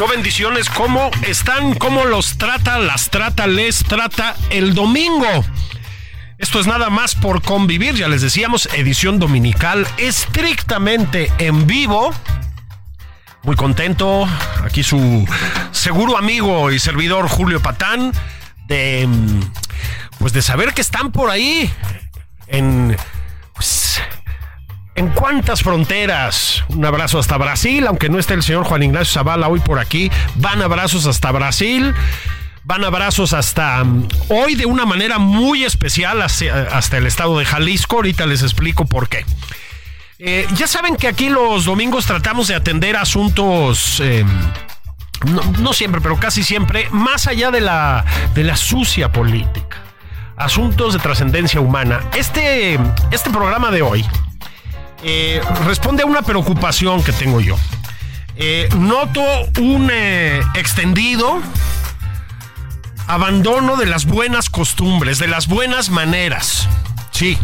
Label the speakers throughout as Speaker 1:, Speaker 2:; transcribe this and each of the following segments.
Speaker 1: Bendiciones, ¿cómo están? ¿Cómo los trata, las trata, les trata el domingo? Esto es nada más por convivir, ya les decíamos, edición dominical estrictamente en vivo. Muy contento, aquí su seguro amigo y servidor Julio Patán, de pues de saber que están por ahí en ¿En cuántas fronteras? Un abrazo hasta Brasil, aunque no esté el señor Juan Ignacio Zavala hoy por aquí. Van abrazos hasta Brasil. Van abrazos hasta um, hoy de una manera muy especial hasta el estado de Jalisco. Ahorita les explico por qué. Eh, ya saben que aquí los domingos tratamos de atender asuntos... Eh, no, no, siempre, pero casi siempre, más allá de la, de la sucia política. Asuntos de trascendencia humana. Este, este programa de hoy eh, responde a una preocupación que tengo yo. Eh, noto un eh, extendido abandono de las buenas costumbres, de las buenas maneras. Sí,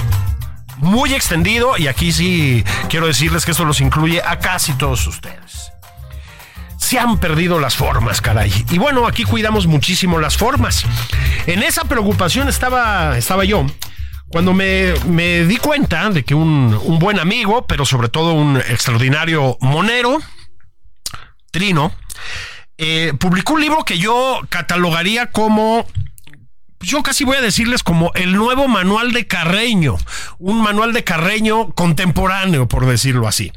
Speaker 1: muy extendido y aquí sí quiero decirles que esto los incluye a casi todos ustedes. Se han perdido las formas, caray. Y bueno, aquí cuidamos muchísimo las formas. En esa preocupación estaba, estaba yo cuando me, di cuenta de que un, buen amigo, pero sobre todo un extraordinario monero, Trino, eh, publicó un libro que yo catalogaría como yo casi voy a decirles como el nuevo manual de Carreño, un manual de Carreño contemporáneo, por decirlo así.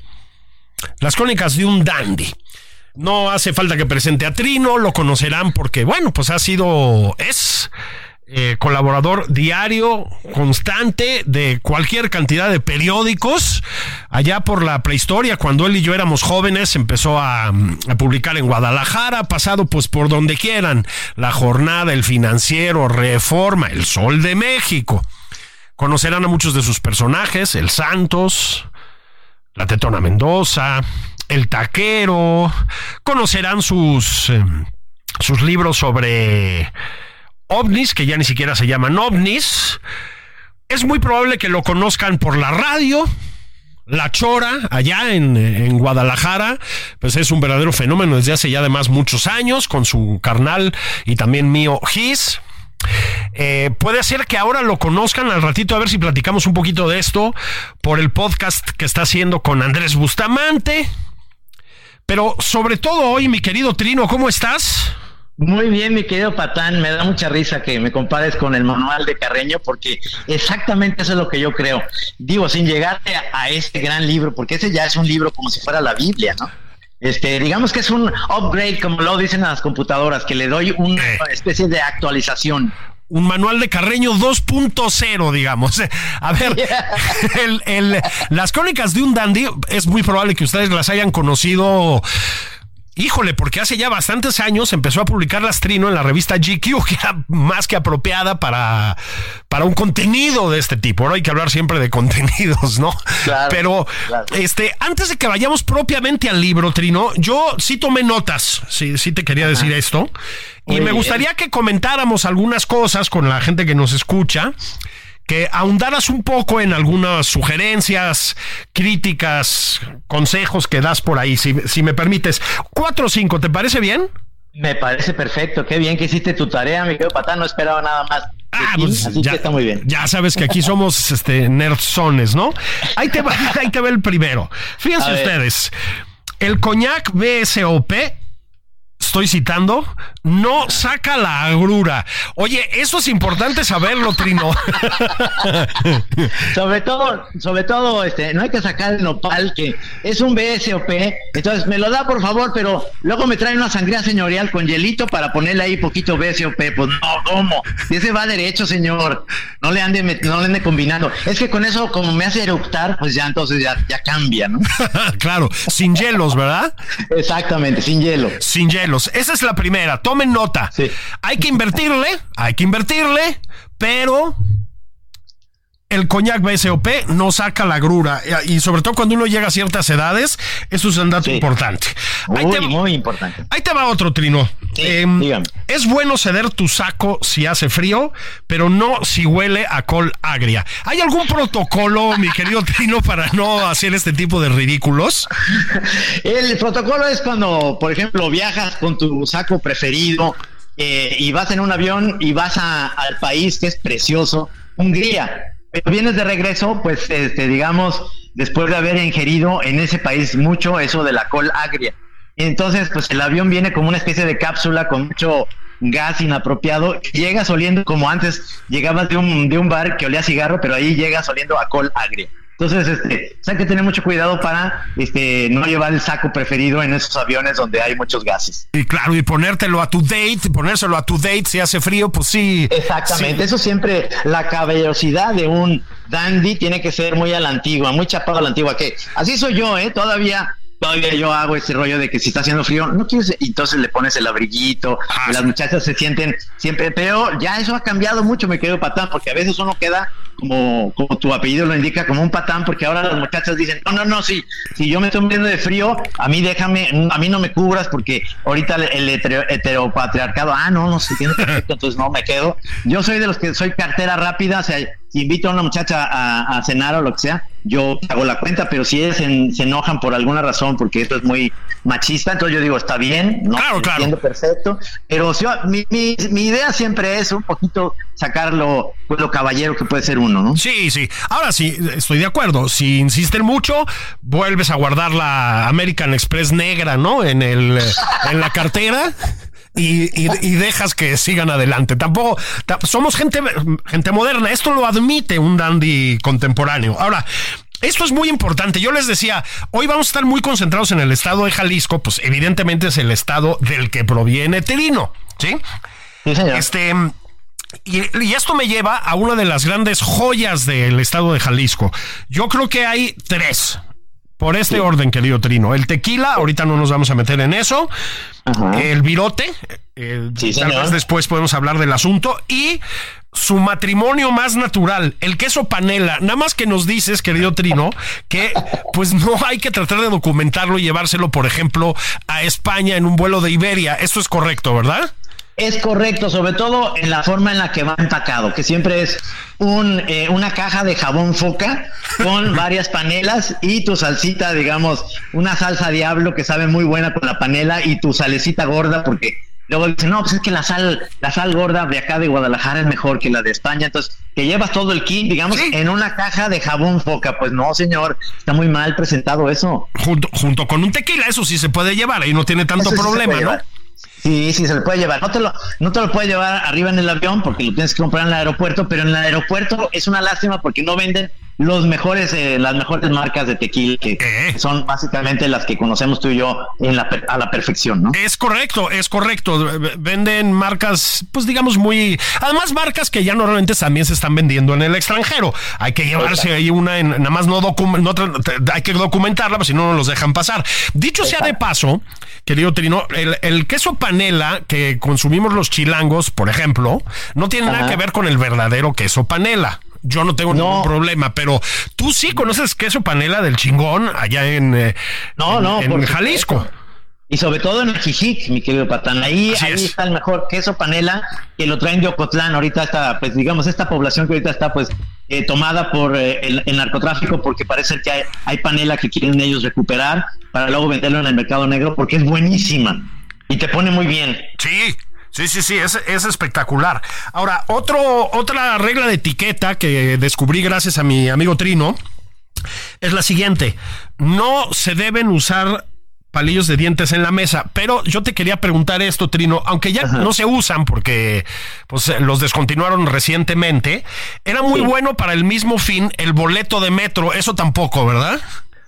Speaker 1: Las crónicas de un dandy. No hace falta que presente a Trino, lo conocerán porque, bueno, pues ha sido, es eh, colaborador diario, constante de cualquier cantidad de periódicos. Allá por la prehistoria, cuando él y yo éramos jóvenes, empezó a, publicar en Guadalajara, pasado pues por donde quieran. La jornada, el financiero, reforma, el sol de México. Conocerán a muchos de sus personajes, el Santos, la Tetona Mendoza, el Taquero. Conocerán sus, eh, sus libros sobre ovnis, que ya ni siquiera se llaman ovnis. Es muy probable que lo conozcan por la radio. La Chora, allá en, Guadalajara, pues es un verdadero fenómeno desde hace ya además muchos años, con su carnal y también mío Gis. Eh, puede ser que ahora lo conozcan al ratito, a ver si platicamos un poquito de esto por el podcast que está haciendo con Andrés Bustamante. Pero sobre todo hoy, mi querido Trino, ¿cómo estás?
Speaker 2: Muy bien, mi querido Patán, me da mucha risa que me compares con el manual de Carreño porque exactamente eso es lo que yo creo. Digo, sin llegar a, este gran libro, porque ese ya es un libro como si fuera la Biblia, ¿no? Este, digamos que es un upgrade, como lo dicen las computadoras, que le doy una especie de actualización
Speaker 1: un manual de Carreño 2.0, digamos. A ver, las crónicas de un dandy es muy probable que ustedes las hayan conocido Híjole, porque hace ya bastantes años empezó a publicar las Trino en la revista GQ, que era más que apropiada para, para un contenido de este tipo. Ahora hay que hablar siempre de contenidos, ¿no? Pero este, antes de que vayamos propiamente al libro, Trino, yo sí tomé notas, sí, sí te quería decir esto. y me gustaría que comentáramos algunas cosas con la gente que nos escucha que ahondaras un poco en algunas sugerencias, críticas, consejos que das por ahí, si, me permites. Cuatro o cinco, ¿te parece bien?
Speaker 2: Me parece perfecto, qué bien que hiciste tu tarea, mi querido Patán, no esperaba nada más.
Speaker 1: Ah, pues así ya, que está muy bien. Ya sabes que aquí somos este, nerdzones, ¿no? Ahí te, va, ahí te va el primero. Fíjense ustedes. El coñac BSOP estoy citando, no saca la agrura. Oye, eso es importante saberlo, Trino.
Speaker 2: sobre todo, sobre todo, este, no hay que sacar el nopal, que es un BSOP. Entonces, me lo da por favor, pero luego me trae una sangría señorial con hielito para ponerle ahí poquito BSOP. Pues no, ¿cómo? Y ese va derecho, señor. No le ande, no le ande combinando. Es que con eso, como me hace eructar, pues ya entonces ya, ya cambia, ¿no?
Speaker 1: claro, sin hielos, ¿verdad?
Speaker 2: Exactamente, sin hielo.
Speaker 1: Sin hielos. Esa es la primera. Tomen nota. Hay que invertirle, hay que invertirle, pero el coñac BSOP no saca la grura. Y sobre todo cuando uno llega a ciertas edades, eso es un dato importante.
Speaker 2: Muy, muy importante.
Speaker 1: Ahí te va otro trino. Em, es bueno ceder tu saco si hace frío, pero no si huele a col agria. ¿Hay algún protocolo, mi querido Trino, para no hacer este tipo de ridículos?
Speaker 2: El protocolo es cuando, por ejemplo, viajas con tu saco preferido eh, y vas en un avión y vas al país que es precioso, Hungría pero vienes de regreso, pues, este, digamos, después de haber ingerido en ese país mucho eso de la col agria. Entonces, pues el avión viene como una especie de cápsula con mucho gas inapropiado. Llegas oliendo como antes llegabas de un, de un bar que olía cigarro, pero ahí llegas oliendo a col agria. Entonces, este, hay que tener mucho cuidado para este, no llevar el saco preferido en esos aviones donde hay muchos gases.
Speaker 1: Y claro, y ponértelo a tu date, ponérselo a tu date si hace frío, pues sí.
Speaker 2: Exactamente, eso siempre, la caballerosidad de un dandy tiene que ser muy a la antigua, muy chapado a la antigua, que así soy yo, ¿eh? Todavía todavía yo hago ese rollo de que si está haciendo frío, no quieres, entonces le pones el abriguito, ah, las muchachas se sienten siempre, pero ya eso ha cambiado mucho, me quedo patán, porque a veces uno queda como, como tu apellido lo indica, como un patán, porque ahora las muchachas dicen, no, no, no, si, si yo me estoy muriendo de frío, a mí déjame, a mí no me cubras, porque ahorita el, heteropatriarcado, ah, no, no se tiene perfecto, entonces no me quedo. Yo soy de los que soy cartera rápida, o sea, si invito a una muchacha a, cenar o lo que sea, yo hago la cuenta, pero si ellas se, enojan por alguna razón, porque esto es muy machista, entonces yo digo, está bien, no claro, entiendo perfecto, pero mi, mi, idea siempre es un poquito sacarlo pues, lo caballero que puede ser uno, ¿no?
Speaker 1: Sí, sí. Ahora sí, estoy de acuerdo. Si insisten mucho, vuelves a guardar la American Express negra, ¿no? En el en la cartera y, dejas que sigan adelante. Tampoco somos gente, gente moderna. Esto lo admite un dandy contemporáneo. Ahora, esto es muy importante. Yo les decía, hoy vamos a estar muy concentrados en el estado de Jalisco, pues evidentemente es el estado del que proviene Terino, ¿sí? Este, y, y, esto me lleva a una de las grandes joyas del estado de Jalisco. Yo creo que hay tres. Por este orden, querido Trino. El tequila, ahorita no nos vamos a meter en eso. El virote, eh, tal vez después podemos hablar del asunto. Y su matrimonio más natural, el queso panela. Nada más que nos dices, querido Trino, que pues no hay que tratar de documentarlo y llevárselo, por ejemplo, a España en un vuelo de Iberia. Esto es correcto, ¿verdad?
Speaker 2: Es correcto, sobre todo en la forma en la que va empacado, que siempre es un, eh, una caja de jabón foca con varias panelas y tu salsita, digamos, una salsa diablo que sabe muy buena con la panela y tu salecita gorda, porque luego dicen, no, pues es que la sal, la sal gorda de acá de Guadalajara es mejor que la de España, entonces que llevas todo el kit, digamos, en una caja de jabón foca. Pues no, señor, está muy mal presentado eso.
Speaker 1: Junto, junto con un tequila, eso sí se puede llevar, ahí no tiene tanto problema, ¿no?
Speaker 2: Sí, sí, se le puede llevar. No te, lo, no te lo puede llevar arriba en el avión porque lo tienes que comprar en el aeropuerto, pero en el aeropuerto es una lástima porque no venden los mejores, eh, las mejores marcas de tequila que eh. son básicamente las que conocemos tú y yo en la, a la perfección, ¿no?
Speaker 1: Es correcto, es correcto. Venden marcas, pues digamos muy, además marcas que ya normalmente también se están vendiendo en el extranjero. Hay que llevarse ahí una, en, nada más no, hay que documentarla, pues si no, no los dejan pasar. Dicho sea de paso, querido Trino, el, el, queso panela que consumimos los chilangos, por ejemplo, no tiene nada que ver con el verdadero queso panela yo no tengo ningún problema, pero tú sí conoces queso panela del chingón allá en, eh, no, no, en Jalisco.
Speaker 2: Y sobre todo en el Jijic, mi querido Patán. Ahí, ahí está el mejor queso panela que lo traen de Ocotlán. Ahorita está, pues digamos, esta población que ahorita está pues eh, tomada por eh, el, narcotráfico porque parece que hay, hay panela que quieren ellos recuperar para luego venderlo en el mercado negro porque es buenísima y te pone muy bien.
Speaker 1: Sí, Sí, sí, sí, es, es, espectacular. Ahora, otro, otra regla de etiqueta que descubrí gracias a mi amigo Trino es la siguiente. No se deben usar palillos de dientes en la mesa. Pero yo te quería preguntar esto, Trino, aunque ya no se usan porque pues, los descontinuaron recientemente, era muy bueno para el mismo fin el boleto de metro, eso tampoco, ¿verdad?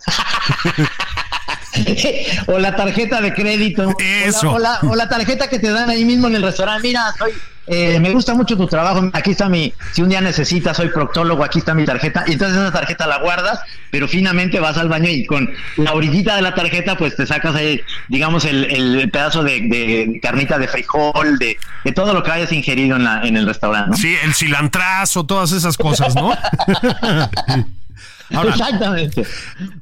Speaker 2: o la tarjeta de crédito.
Speaker 1: Eso.
Speaker 2: O la, o la, tarjeta que te dan ahí mismo en el restaurante. Mira, soy, eh, me gusta mucho tu trabajo. Aquí está mi, si un día necesitas, soy proctólogo, aquí está mi tarjeta. Y entonces esa tarjeta la guardas, pero finamente vas al baño y con la orillita de la tarjeta, pues te sacas ahí, digamos, el, pedazo de, carnita de frijol, de, de, todo lo que hayas ingerido en, la, en el restaurante.
Speaker 1: Sí, el cilantrazo, todas esas cosas, ¿no?
Speaker 2: Exactamente.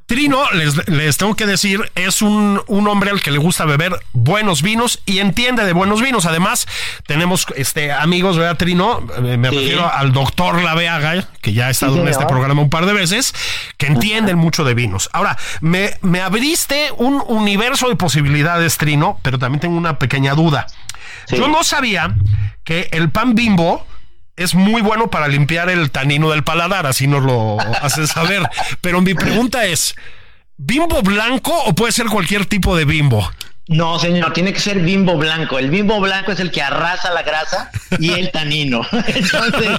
Speaker 1: Trino, les, tengo que decir, es un, hombre al que le gusta beber buenos vinos y entiende de buenos vinos. Además, tenemos este amigos, ¿verdad, Trino? Eh, me refiero al doctor Laveaga, que ya ha estado en este programa un par de veces, que entienden mucho de vinos. Ahora, me, me abriste un universo de posibilidades, Trino, pero también tengo una pequeña duda. Yo no sabía que el pan bimbo es muy bueno para limpiar el tanino del paladar, así nos lo hacen saber. Pero mi pregunta es, ¿bimbo blanco o puede ser cualquier tipo de bimbo?
Speaker 2: No, señor, tiene que ser bimbo blanco. El bimbo blanco es el que arrasa la grasa y el tanino. Entonces,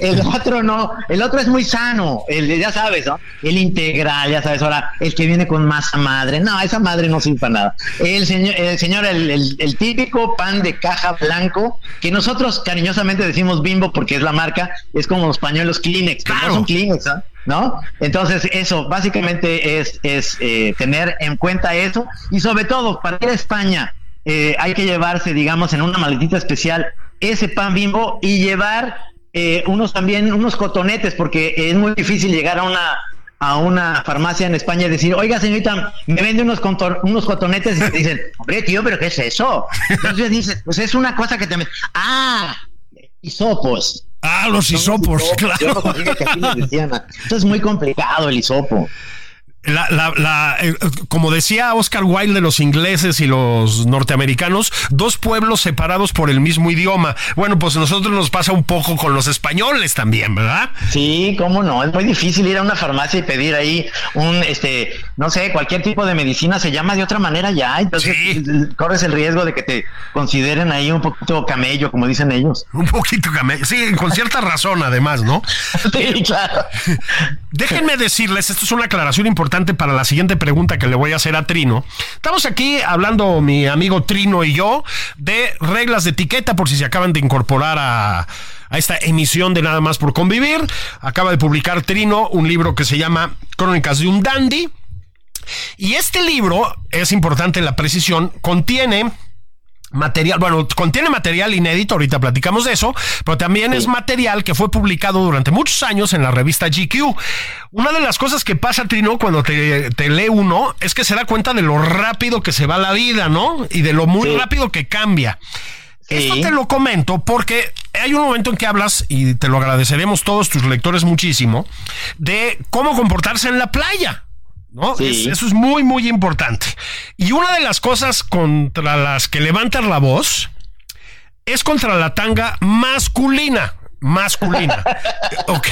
Speaker 2: el otro no, el otro es muy sano, el ya sabes, ¿no? El integral, ya sabes, ahora, el que viene con masa madre. No, esa madre no sirve para nada. El señor, el señor, el, típico pan de caja blanco, que nosotros cariñosamente decimos bimbo porque es la marca, es como los pañuelos Kleenex, que no son Kleenex, ¿no? ¿No? Entonces, eso básicamente es, es eh, tener en cuenta eso y sobre todo, para ir a España, eh, hay que llevarse, digamos, en una maletita especial ese pan bimbo y llevar eh, unos también, unos cotonetes, porque es muy difícil llegar a una a una farmacia en España y decir, oiga señorita, me vende unos, unos cotonetes y te dicen, hombre tío, pero ¿qué es eso? Entonces dices, pues es una cosa que te... Ah, hisopos.
Speaker 1: Ah, los hisopos, claro.
Speaker 2: Esto es muy complicado el hisopo
Speaker 1: la, la, la eh, como decía Oscar Wilde de los ingleses y los norteamericanos, dos pueblos separados por el mismo idioma. Bueno, pues a nosotros nos pasa un poco con los españoles también, ¿verdad?
Speaker 2: Sí, cómo no, es muy difícil ir a una farmacia y pedir ahí un, este, no sé, cualquier tipo de medicina se llama de otra manera ya, entonces corres el riesgo de que te consideren ahí un poquito camello, como dicen ellos.
Speaker 1: Un poquito camello, sí, con cierta razón además, ¿no?
Speaker 2: sí, claro.
Speaker 1: Déjenme decirles, esto es una aclaración importante para la siguiente pregunta que le voy a hacer a Trino. Estamos aquí hablando mi amigo Trino y yo de reglas de etiqueta por si se acaban de incorporar a, a esta emisión de Nada más por convivir. Acaba de publicar Trino un libro que se llama Crónicas de un Dandy. Y este libro, es importante la precisión, contiene material, bueno, contiene material inédito, ahorita platicamos de eso, pero también es material que fue publicado durante muchos años en la revista GQ. Una de las cosas que pasa, Trino, cuando te, lee uno, es que se da cuenta de lo rápido que se va la vida, ¿no? Y de lo muy rápido que cambia. Esto te lo comento porque hay un momento en que hablas, y te lo agradeceremos todos tus lectores muchísimo, de cómo comportarse en la playa. ¿No? eso es muy, muy importante. Y una de las cosas contra las que levantan la voz es contra la tanga masculina. Masculina. ok.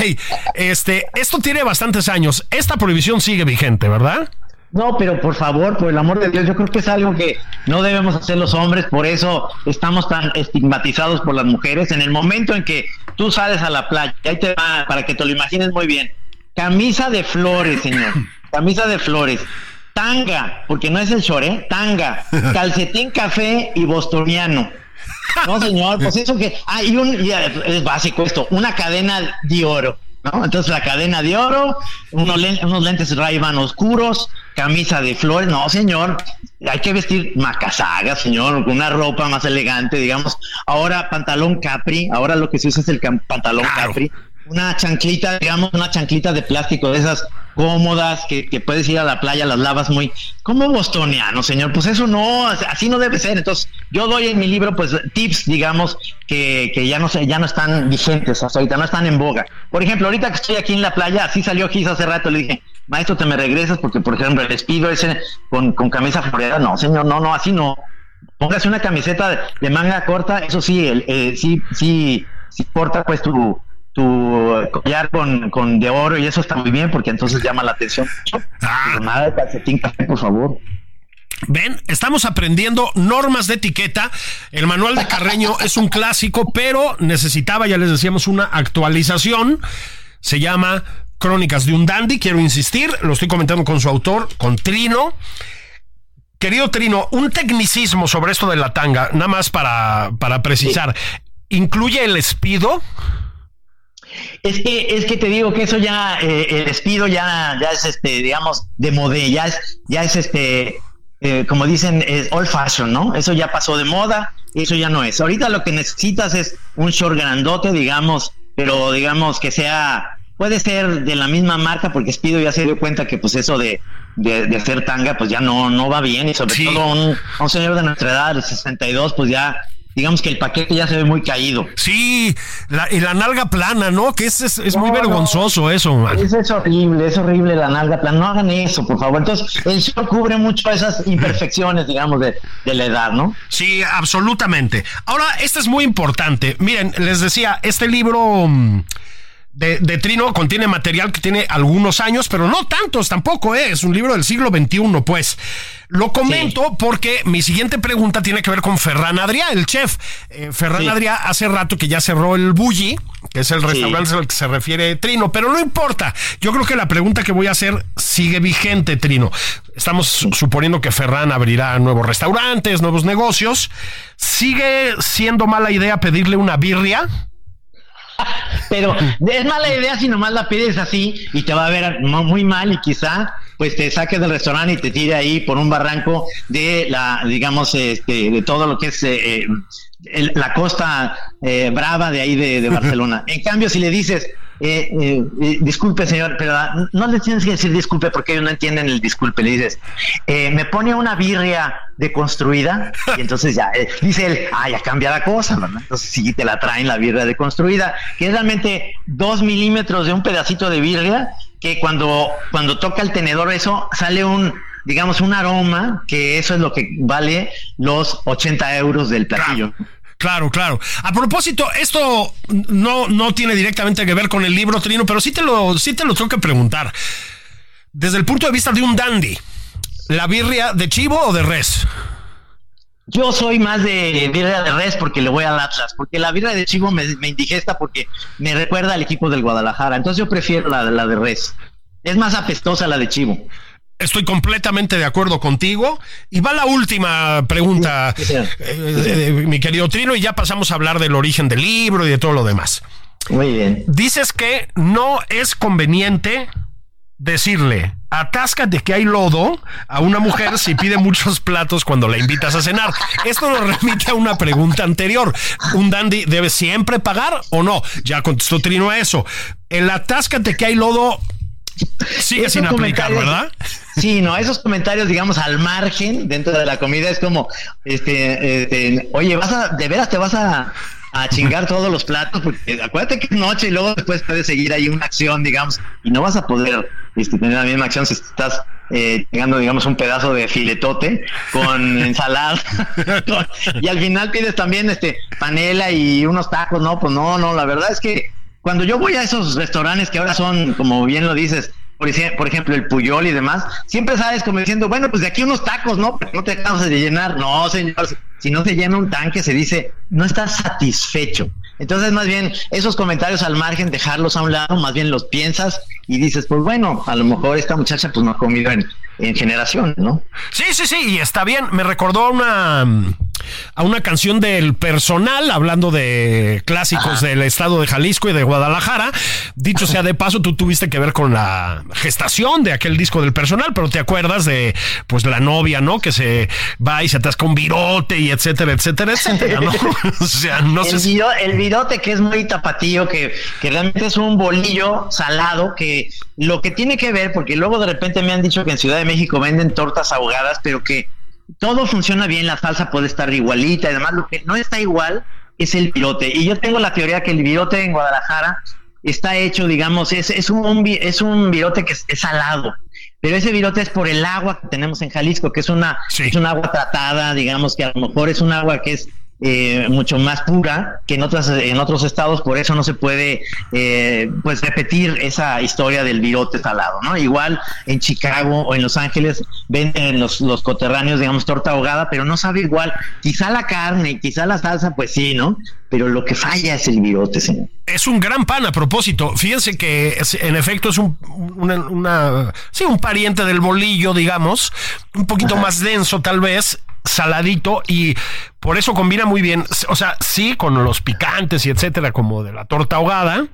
Speaker 1: Este, esto tiene bastantes años. Esta prohibición sigue vigente, ¿verdad?
Speaker 2: No, pero por favor, por el amor de Dios, yo creo que es algo que no debemos hacer los hombres, por eso estamos tan estigmatizados por las mujeres. En el momento en que tú sales a la playa, ahí te va, para que te lo imagines muy bien, camisa de flores, señor camisa de flores, tanga, porque no es el short, ¿eh? Tanga, calcetín café y bostoniano. No, señor, pues eso que. Ah, y un. es básico esto, una cadena de oro. ¿No? Entonces la cadena de oro, unos, lentes, unos lentes ray oscuros, camisa de flores, no señor, hay que vestir macasaga, señor, una ropa más elegante, digamos. Ahora pantalón capri, ahora lo que se usa es el pantalón capri, una chanclita, digamos, una chanclita de plástico de esas cómodas, que, puedes ir a la playa, las lavas muy, como bostoniano, señor, pues eso no, así no debe ser. Entonces, yo doy en mi libro, pues, tips, digamos, que, que ya no sé, ya no están vigentes hasta ahorita, no están en boga. Por ejemplo, ahorita que estoy aquí en la playa, así salió Gis hace rato, le dije, maestro, te me regresas, porque, por ejemplo, el despido ese con, con camisa floreada, no, señor, no, no, así no. Póngase una camiseta de, manga corta, eso sí, el, eh, sí, sí, sí porta pues tu tu collar con, con, de oro y eso está muy bien porque entonces llama la atención. Ah. Pero nada de calcetín café, por favor.
Speaker 1: Ven, estamos aprendiendo normas de etiqueta. El manual de Carreño es un clásico, pero necesitaba, ya les decíamos, una actualización. Se llama Crónicas de un Dandy, quiero insistir, lo estoy comentando con su autor, con Trino. Querido Trino, un tecnicismo sobre esto de la tanga, nada más para, para precisar. ¿Incluye el espido?
Speaker 2: Es que, es que te digo que eso ya, eh, el despido ya, ya es este, digamos, de modé, ya es, ya es este, eh, como dicen, es old fashion, ¿no? Eso ya pasó de moda, eso ya no es. Ahorita lo que necesitas es un short grandote, digamos, pero digamos que sea, puede ser de la misma marca, porque Speedo ya se dio cuenta que pues eso de, de, hacer tanga, pues ya no, no va bien, y sobre todo un, un señor de nuestra edad, de 62, pues ya digamos que el paquete ya se ve muy caído.
Speaker 1: Sí, y la nalga plana, ¿no? Que es, es, muy vergonzoso eso.
Speaker 2: Eso es horrible, es horrible la nalga plana. No hagan eso, por favor. Entonces, el show cubre mucho esas imperfecciones, digamos, de, de la edad, ¿no?
Speaker 1: Sí, absolutamente. Ahora, esto es muy importante. Miren, les decía, este libro... Mm, de, Trino contiene material que tiene algunos años, pero no tantos tampoco, ¿eh? es un libro del siglo XXI, pues. Lo comento porque mi siguiente pregunta tiene que ver con Ferran Adrià, el chef. Eh, Ferran Adrià hace rato que ya cerró el Bulli, que es el restaurante al que se refiere Trino, pero no importa. Yo creo que la pregunta que voy a hacer sigue vigente, Trino. Estamos suponiendo que Ferran abrirá nuevos restaurantes, nuevos negocios. ¿Sigue siendo mala idea pedirle una birria?
Speaker 2: Pero es mala idea si nomás la pides así y te va a ver muy mal y quizá pues te saques del restaurante y te tire ahí por un barranco de la, digamos, este, de todo lo que es eh, eh, la costa eh, brava de ahí de, de Barcelona. En cambio, si le dices, eh, eh, eh, disculpe señor, pero ah, no le tienes que decir disculpe porque ellos no entienden el disculpe, le dices, me pone una birria deconstruida y entonces ya, dice él, ah, ya cambia la cosa, Entonces sí te la traen la birria deconstruida, que es realmente dos milímetros de un pedacito de birria que cuando, cuando toca el tenedor eso sale un digamos, un aroma, que eso es lo que vale los 80 euros del platillo.
Speaker 1: Claro, claro. A propósito, esto no, no tiene directamente que ver con el libro, Trino, pero sí te, lo, sí te lo tengo que preguntar. Desde el punto de vista de un dandy, ¿la birria de chivo o de res?
Speaker 2: Yo soy más de birria de res porque le voy al Atlas, porque la birria de chivo me, indigesta porque me recuerda al equipo del Guadalajara. Entonces yo prefiero la, la de res. Es más apestosa la de chivo.
Speaker 1: Estoy completamente de acuerdo contigo. Y va la última pregunta, eh, eh, mi querido Trino, y ya pasamos a hablar del origen del libro y de todo lo demás.
Speaker 2: Muy bien.
Speaker 1: Dices que no es conveniente decirle, atáscate que hay lodo a una mujer si pide muchos platos cuando la invitas a cenar. Esto nos remite a una pregunta anterior. ¿Un dandy debe siempre pagar o no? Ya contestó Trino a eso. El atáscate que hay lodo Sigue sin aplicar, ¿verdad?
Speaker 2: Sí, no, esos comentarios, digamos, al margen dentro de la comida es como, este, este oye, vas a, de veras te vas a, chingar todos los platos, porque acuérdate que es noche y luego después puedes seguir ahí una acción, digamos, y no vas a poder este, tener la misma acción si estás eh, digamos, un pedazo de filetote con ensalada. y al final pides también este panela y unos tacos, no, pues no, no, la verdad es que cuando yo voy a esos restaurantes que ahora son, como bien lo dices, por, ejemplo, el Puyol y demás, siempre sabes como diciendo, bueno, pues de aquí unos tacos, ¿no? Pero no te acabas de llenar. No, señor, si no se llena un tanque, se dice, no estás satisfecho. Entonces, más bien, esos comentarios al margen, dejarlos a un lado, más bien los piensas y dices, pues bueno, a lo mejor esta muchacha pues no ha comido en, en generación, ¿no?
Speaker 1: Sí, sí, sí, y está bien. Me recordó una a una canción del personal, hablando de clásicos del estado de Jalisco y de Guadalajara. Dicho sea de paso, tú tuviste que ver con la gestación de aquel disco del personal, pero te acuerdas de pues la novia, ¿no? Que se va y se atasca un virote y etcétera, etcétera, etcétera, ¿no?
Speaker 2: o sea, no el sé. el virote que es muy tapatío, que, que realmente es un bolillo salado, que lo que tiene que ver, porque luego de repente me han dicho que en Ciudad de México venden tortas ahogadas, pero que todo funciona bien, la salsa puede estar igualita y demás, lo que no está igual es el virote. Y yo tengo la teoría que el virote en Guadalajara está hecho, digamos, es, es, un, es un virote que es, salado, pero ese virote es por el agua que tenemos en Jalisco, que es una, es un agua tratada, digamos, que a lo mejor es un agua que es eh, mucho más pura que en otras en otros estados, por eso no se puede eh, pues repetir esa historia del virote salado, ¿no? Igual en Chicago o en Los Ángeles venden los, los coterráneos, digamos, torta ahogada, pero no sabe igual. Quizá la carne, quizá la salsa, pues sí, ¿no? Pero lo que falla es el virote, señor.
Speaker 1: Es un gran pan a propósito. Fíjense que en efecto es un, una, sí, un pariente del bolillo, digamos, un poquito más denso tal vez, saladito y por eso combina muy bien. O sea, sí, con los picantes y etcétera, como de la torta ahogada,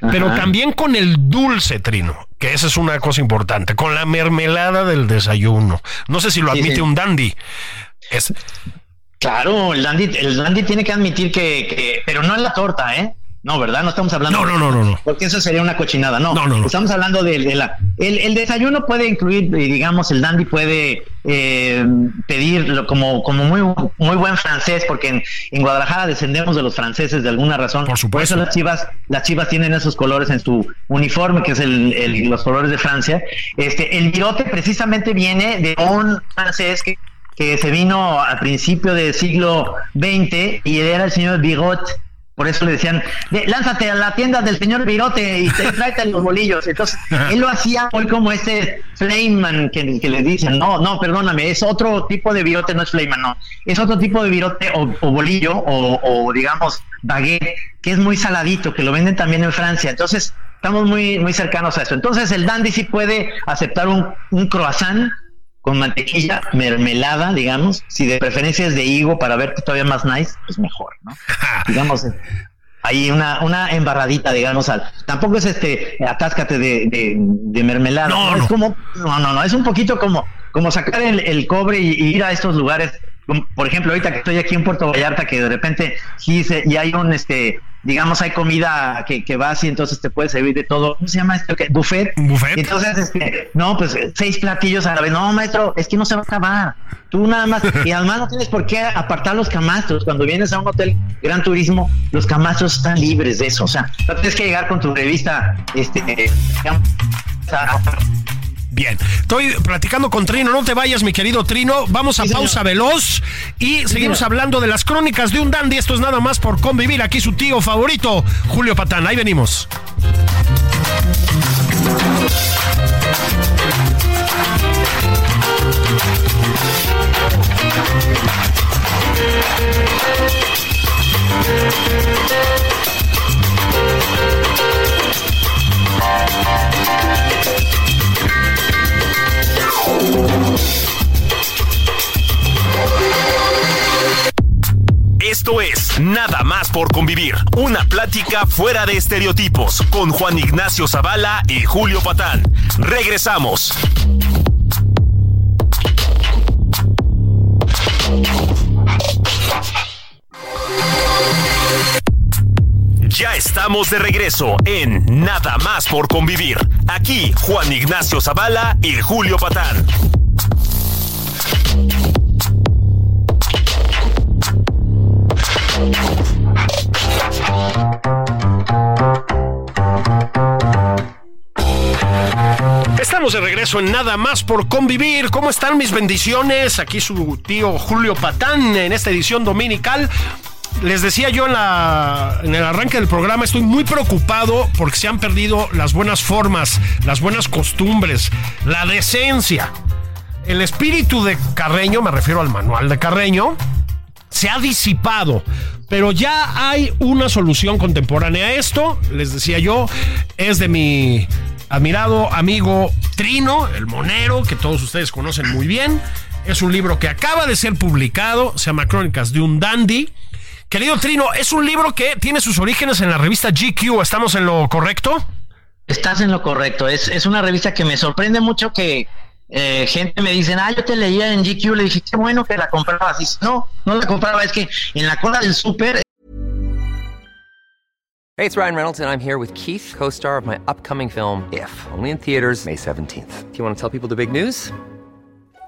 Speaker 1: pero también con el dulce trino, que esa es una cosa importante, con la mermelada del desayuno. No sé si lo admite un dandy. Es...
Speaker 2: Claro, el dandy, el dandy tiene que admitir que, que, pero no en la torta, ¿eh? No, ¿verdad? No estamos hablando.
Speaker 1: No, no, no, no, no.
Speaker 2: Porque eso sería una cochinada. No, no, no. Estamos hablando de, la. El, desayuno puede incluir, digamos, el dandy puede eh, pedirlo como, como muy, muy buen francés, porque en, Guadalajara descendemos de los franceses de alguna razón.
Speaker 1: Por supuesto.
Speaker 2: Por eso las chivas, las chivas tienen esos colores en su uniforme, que es el, los colores de Francia. Este, el virote precisamente viene de un francés que que se vino al principio del siglo XX y era el señor Bigot, por eso le decían, lánzate a la tienda del señor Virote y te tráete los bolillos. Entonces, él lo hacía hoy como ese Flayman que, que, le dicen, no, no, perdóname, es otro tipo de virote, no es Flayman, no. Es otro tipo de virote o, bolillo o, digamos baguette, que es muy saladito, que lo venden también en Francia. Entonces, estamos muy, muy cercanos a eso. Entonces, el dandy sí puede aceptar un, un croissant con mantequilla, mermelada, digamos, si de preferencia es de higo para verte todavía más nice, pues mejor, ¿no? digamos, hay una, una embarradita, digamos, al, tampoco es este, atáscate de, de, mermelada,
Speaker 1: no,
Speaker 2: es como, no, no, no, es un poquito como, como sacar el, cobre y, ir a estos lugares, por ejemplo, ahorita que estoy aquí en Puerto Vallarta, que de repente sí se, y hay un, este, digamos, hay comida que, que vas y entonces te puedes servir de todo. ¿Cómo se llama esto? ¿Qué? Buffet.
Speaker 1: Buffet.
Speaker 2: entonces, este, no, pues seis platillos a la vez. No, maestro, es que no se va a acabar. Tú nada más, y además no tienes por qué apartar los camastros. Cuando vienes a un hotel gran turismo, los camastros están libres de eso. O sea, no tienes que llegar con tu revista, este, digamos,
Speaker 1: Bien, estoy platicando con Trino, no te vayas mi querido Trino, vamos a pausa veloz y seguimos hablando de las crónicas de un dandy, esto es nada más por convivir, aquí su tío favorito, Julio Patán, ahí venimos.
Speaker 3: Esto es Nada más por convivir, una plática fuera de estereotipos con Juan Ignacio Zavala y Julio Patán. Regresamos. Ya estamos de regreso en Nada más por convivir. Aquí Juan Ignacio Zavala y Julio Patán.
Speaker 1: Estamos de regreso en Nada más por convivir. ¿Cómo están mis bendiciones? Aquí su tío Julio Patán en esta edición dominical. Les decía yo en, el arranque del programa, estoy muy preocupado porque se han perdido las buenas formas, las buenas costumbres, la decencia. El espíritu de Carreño, me refiero al manual de Carreño, se ha disipado. Pero ya hay una solución contemporánea a esto. Les decía yo, es de mi admirado amigo Trino, el monero, que todos ustedes conocen muy bien. Es un libro que acaba de ser publicado, se llama Crónicas de un Dandy. Querido Trino, es un libro que tiene sus orígenes en la revista GQ. ¿Estamos en lo correcto?
Speaker 2: Estás en lo correcto. Es, es una revista que me sorprende mucho que eh, gente me dice, ah, yo te leía en GQ. Le dije, qué bueno que la comprabas. Y no, no la compraba. Es que en la cola del súper
Speaker 4: Hey, it's Ryan Reynolds, and I'm here with Keith, co star of my upcoming film, If, only in theaters, May 17th. Do you want to tell people the big news?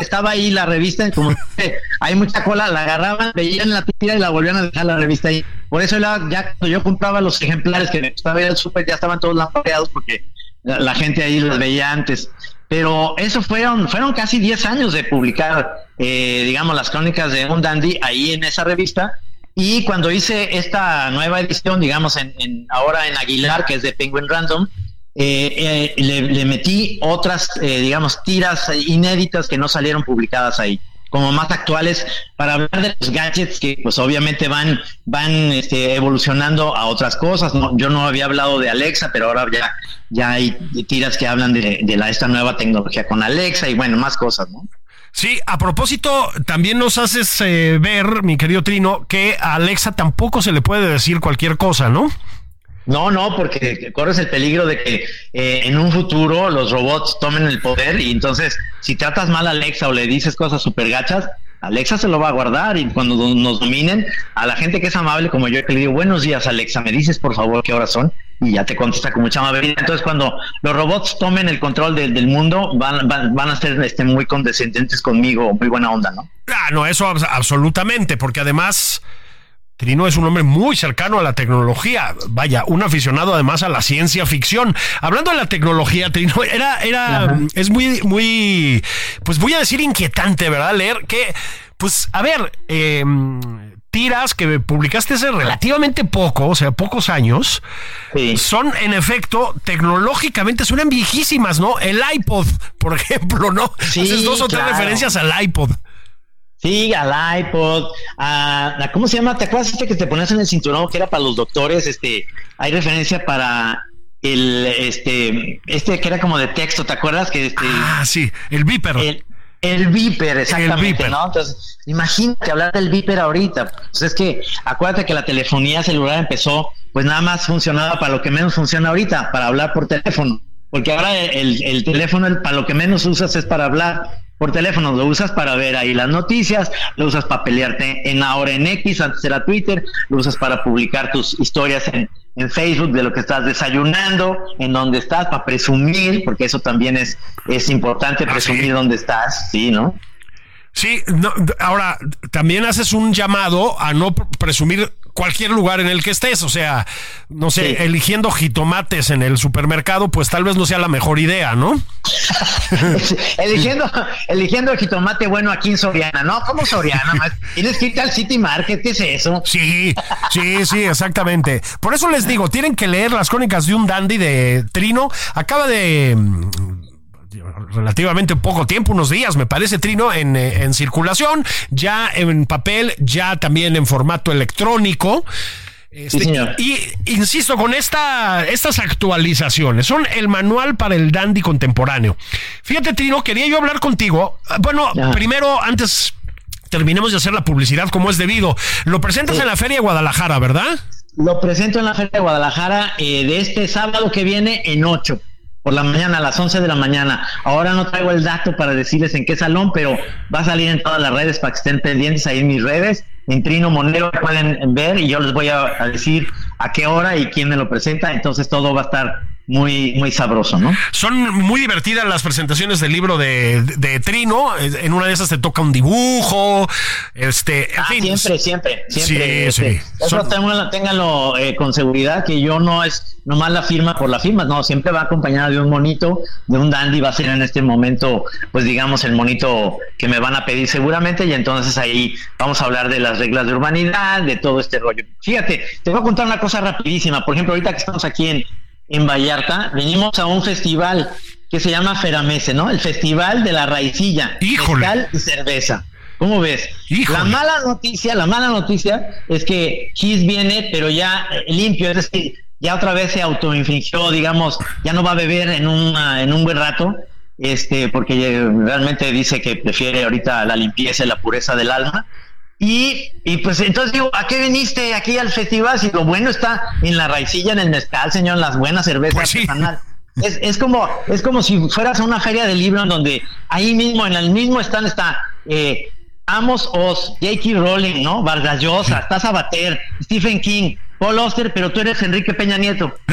Speaker 2: Estaba ahí la revista, como hay mucha cola, la agarraban, veían la tira y la volvían a dejar la revista ahí. Por eso ya cuando yo compraba los ejemplares que me gustaba ir al súper, ya estaban todos lampareados porque la, la gente ahí los veía antes. Pero eso fueron, fueron casi 10 años de publicar, eh, digamos, las crónicas de un dandy ahí en esa revista. Y cuando hice esta nueva edición, digamos, en, en ahora en Aguilar, que es de Penguin Random, eh, eh, le, metí otras, eh, digamos, tiras inéditas que no salieron publicadas ahí, como más actuales, para hablar de los gadgets que, pues, obviamente van, van este, evolucionando a otras cosas. No, yo no había hablado de Alexa, pero ahora ya, ya hay tiras que hablan de, esta nueva tecnología con Alexa y, bueno, más cosas, ¿no?
Speaker 1: Sí, a propósito, también nos haces eh, ver, mi querido Trino, que a Alexa tampoco se le puede decir cualquier cosa, ¿no?
Speaker 2: No, no, porque corres el peligro de que eh, en un futuro los robots tomen el poder y entonces si tratas mal a Alexa o le dices cosas súper gachas, Alexa se lo va a guardar y cuando nos dominen, a la gente que es amable como yo que le digo, buenos días Alexa, me dices por favor qué horas son y ya te contesta con mucha amabilidad. Entonces cuando los robots tomen el control de, del mundo, van, van, van, a ser este, muy condescendientes conmigo, muy buena onda, ¿no?
Speaker 1: Ah, no, eso absolutamente, porque además... Trino es un hombre muy cercano a la tecnología. Vaya, un aficionado además a la ciencia ficción. Hablando de la tecnología, Trino, era, era, es muy, muy, pues voy a decir inquietante, ¿verdad? Leer que, pues, a ver, eh, tiras que publicaste hace relativamente poco, o sea, pocos años, sí. son en efecto tecnológicamente suenan viejísimas, ¿no? El iPod, por ejemplo, ¿no?
Speaker 2: Sí,
Speaker 1: Haces dos o tres referencias al iPod.
Speaker 2: Sí, al iPod, a, a, ¿cómo se llama? ¿Te acuerdas este que te ponías en el cinturón que era para los doctores? Este, hay referencia para el, este, este que era como de texto, ¿te acuerdas? Que este,
Speaker 1: ah, sí, el Viper.
Speaker 2: El, el Viper, exactamente,
Speaker 1: el Viper.
Speaker 2: ¿no? Entonces, imagínate hablar del Viper ahorita. Pues es que acuérdate que la telefonía celular empezó, pues nada más funcionaba para lo que menos funciona ahorita, para hablar por teléfono. Porque ahora el, el teléfono, el, para lo que menos usas es para hablar por teléfono, lo usas para ver ahí las noticias, lo usas para pelearte en ahora en X, antes era Twitter, lo usas para publicar tus historias en, en Facebook de lo que estás desayunando, en dónde estás, para presumir, porque eso también es, es importante, presumir ah, sí. dónde estás, ¿sí, no?
Speaker 1: Sí, no, ahora también haces un llamado a no presumir cualquier lugar en el que estés, o sea, no sé, sí. eligiendo jitomates en el supermercado, pues tal vez no sea la mejor idea, ¿no?
Speaker 2: eligiendo, eligiendo el jitomate bueno aquí en Soriana, ¿no? ¿Cómo Soriana? Tienes que ir al City Market, ¿qué es eso?
Speaker 1: Sí, sí, sí, exactamente. Por eso les digo, tienen que leer las crónicas de un dandy de Trino. Acaba de relativamente poco tiempo, unos días, me parece, Trino, en, eh, en, circulación, ya en papel, ya también en formato electrónico. Este,
Speaker 2: sí,
Speaker 1: y insisto, con esta, estas actualizaciones, son el manual para el dandy contemporáneo. Fíjate, Trino, quería yo hablar contigo. Bueno, ya. primero, antes terminemos de hacer la publicidad como es debido. Lo presentas sí. en la Feria de Guadalajara, ¿verdad?
Speaker 2: Lo presento en la Feria de Guadalajara eh, de este sábado que viene en 8 por la mañana, a las 11 de la mañana. Ahora no traigo el dato para decirles en qué salón, pero va a salir en todas las redes para que estén pendientes ahí en mis redes. En Trino Monero pueden ver y yo les voy a, a decir a qué hora y quién me lo presenta. Entonces todo va a estar muy, muy sabroso, ¿no?
Speaker 1: Son muy divertidas las presentaciones del libro de, de, de, Trino. En una de esas te toca un dibujo. Este, en
Speaker 2: ah,
Speaker 1: fin.
Speaker 2: Siempre, siempre, siempre.
Speaker 1: Sí,
Speaker 2: este,
Speaker 1: sí.
Speaker 2: Eso Son... ténganlo, ténganlo eh, con seguridad que yo no es nomás la firma por la firma, no, siempre va acompañada de un monito, de un dandy, va a ser en este momento, pues digamos, el monito que me van a pedir seguramente, y entonces ahí vamos a hablar de las reglas de urbanidad, de todo este rollo. Fíjate, te voy a contar una cosa rapidísima, por ejemplo, ahorita que estamos aquí en, en Vallarta, venimos a un festival que se llama Feramese, ¿no? El Festival de la Raicilla,
Speaker 1: Híjole.
Speaker 2: y cerveza. ¿Cómo ves?
Speaker 1: Híjole.
Speaker 2: La mala noticia, la mala noticia es que Kiss viene, pero ya limpio, es decir, ya otra vez se autoinfligió, digamos, ya no va a beber en, una, en un buen rato, este, porque realmente dice que prefiere ahorita la limpieza y la pureza del alma. Y, y pues entonces digo, ¿a qué viniste aquí al festival? Si lo bueno está en la raicilla, en el mezcal, señor, en las buenas cervezas
Speaker 1: Pues sí.
Speaker 2: Es, es como es como si fueras a una feria de libros donde ahí mismo, en el mismo stand está eh, Amos Oz, J.K. Rowling, ¿no? Vargas Llosa, está Sabater, Stephen King, Paul Auster, pero tú eres Enrique Peña Nieto.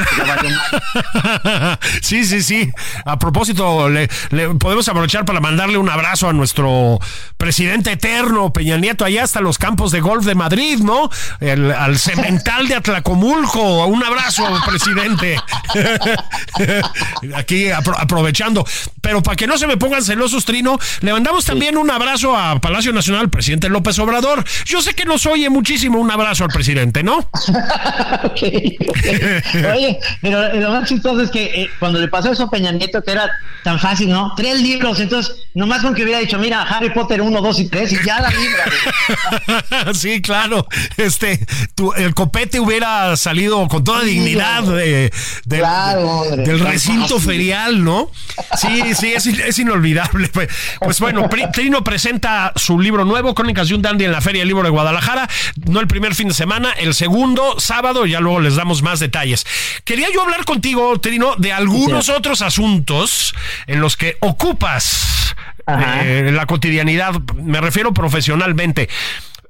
Speaker 1: Sí, sí, sí. A propósito, le, le podemos aprovechar para mandarle un abrazo a nuestro presidente eterno, Peña Nieto, allá hasta los campos de golf de Madrid, ¿no? El- al cemental de Atlacomulco. Un abrazo, presidente. Aquí apro- aprovechando. Pero para que no se me pongan celosos, Trino, le mandamos también un abrazo a Palacio Nacional, presidente López Obrador. Yo sé que nos oye muchísimo un abrazo al presidente, ¿no?
Speaker 2: Oye, pero lo más chistoso es que eh, cuando le pasó eso a Peña Nieto, que era tan fácil, ¿no? Tres libros, entonces, nomás con que hubiera dicho, mira, Harry Potter 1, 2 y 3, y ya la libra.
Speaker 1: sí, claro. Este, tu- el copete hubiera salido con toda
Speaker 2: Sí,
Speaker 1: dignidad de- del-
Speaker 2: Claro, hombre.
Speaker 1: del
Speaker 2: Tan
Speaker 1: recinto
Speaker 2: fácil.
Speaker 1: ferial, ¿no? Sí, sí, es, es inolvidable. Pues, pues bueno, Pri- Trino presenta su libro nuevo, Crónicas de un Dandy, en la Feria del Libro de Guadalajara. No el primer fin de semana, el segundo, sábado, ya luego les damos más detalles. Quería yo hablar contigo, Trino, de algunos otros asuntos en los que ocupas eh, la cotidianidad, me refiero profesionalmente.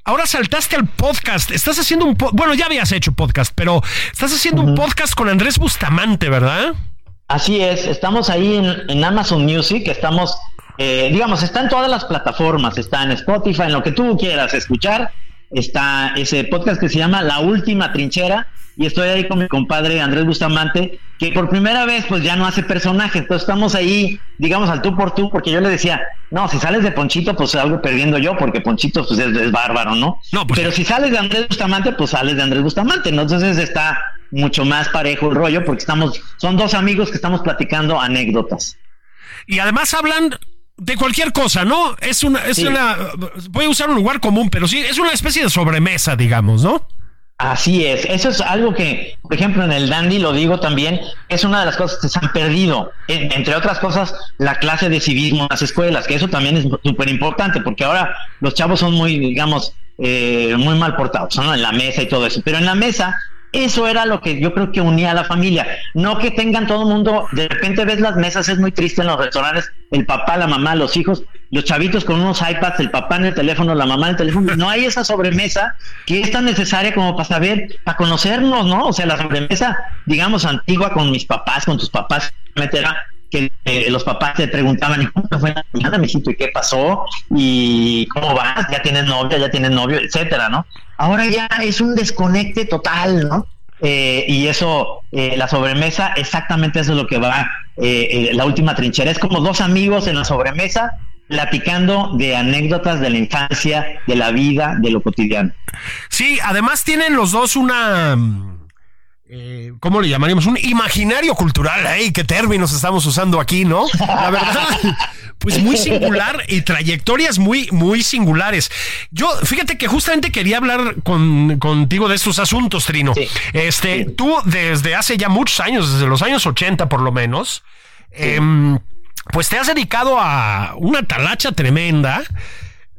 Speaker 1: Ahora saltaste al podcast, estás haciendo un po- bueno, ya habías hecho podcast, pero estás haciendo un podcast con Andrés Bustamante, ¿verdad?
Speaker 2: Así es, estamos ahí en, en Amazon Music, estamos, eh, digamos, está en todas las plataformas, está en Spotify, en lo que tú quieras escuchar, está ese podcast que se llama La Última Trinchera, y estoy ahí con mi compadre Andrés Bustamante, que por primera vez pues ya no hace personaje, entonces estamos ahí, digamos, al tú por tú, porque yo le decía, no, si sales de Ponchito, pues salgo perdiendo yo, porque Ponchito pues es, es bárbaro, ¿no?
Speaker 1: No, pues-
Speaker 2: Pero si sales de Andrés Bustamante, pues sales de Andrés Bustamante, ¿no? Entonces está mucho más parejo el rollo, porque estamos, son dos amigos que estamos platicando anécdotas.
Speaker 1: Y además hablan de cualquier cosa, ¿no? Es una, es
Speaker 2: Sí.
Speaker 1: una, voy a usar un lugar común, pero sí, es una especie de sobremesa, digamos, ¿no?
Speaker 2: Así es, eso es algo que, por ejemplo, en el Dandy lo digo también, es una de las cosas que se han perdido, En- entre otras cosas, la clase de civismo en las escuelas, que eso también es súper importante, porque ahora los chavos son muy, digamos, eh, muy mal portados, ¿no? En la mesa y todo eso, pero en la mesa eso era lo que yo creo que unía a la familia. No que tengan todo el mundo, de repente ves las mesas, es muy triste en los restaurantes, el papá, la mamá, los hijos, los chavitos con unos iPads, el papá en el teléfono, la mamá en el teléfono. No hay esa sobremesa que es tan necesaria como para saber, para conocernos, ¿no? O sea, la sobremesa, digamos, antigua con mis papás, con tus papás, era que eh, los papás te preguntaban, ¿y cómo fue la mañana? ¿Y qué pasó? ¿Y cómo vas? ¿Ya tienes novia? ¿Ya tienes novio? Etcétera, ¿no? Ahora ya es un desconecte total, ¿no? Eh, y eso, eh, la sobremesa, exactamente eso es lo que va, eh, eh, la última trinchera. Es como dos amigos en la sobremesa platicando de anécdotas de la infancia, de la vida, de lo cotidiano.
Speaker 1: Sí, además tienen los dos una. Eh, ¿Cómo le llamaríamos? Un imaginario cultural. ¡Ay, qué términos estamos usando aquí, ¿no? La verdad, pues muy singular y trayectorias muy, muy singulares. Yo, fíjate que justamente quería hablar con, contigo de estos asuntos, Trino.
Speaker 2: Sí.
Speaker 1: Este,
Speaker 2: Sí.
Speaker 1: tú desde hace ya muchos años, desde los años 80 por lo menos, em, pues te has dedicado a una talacha tremenda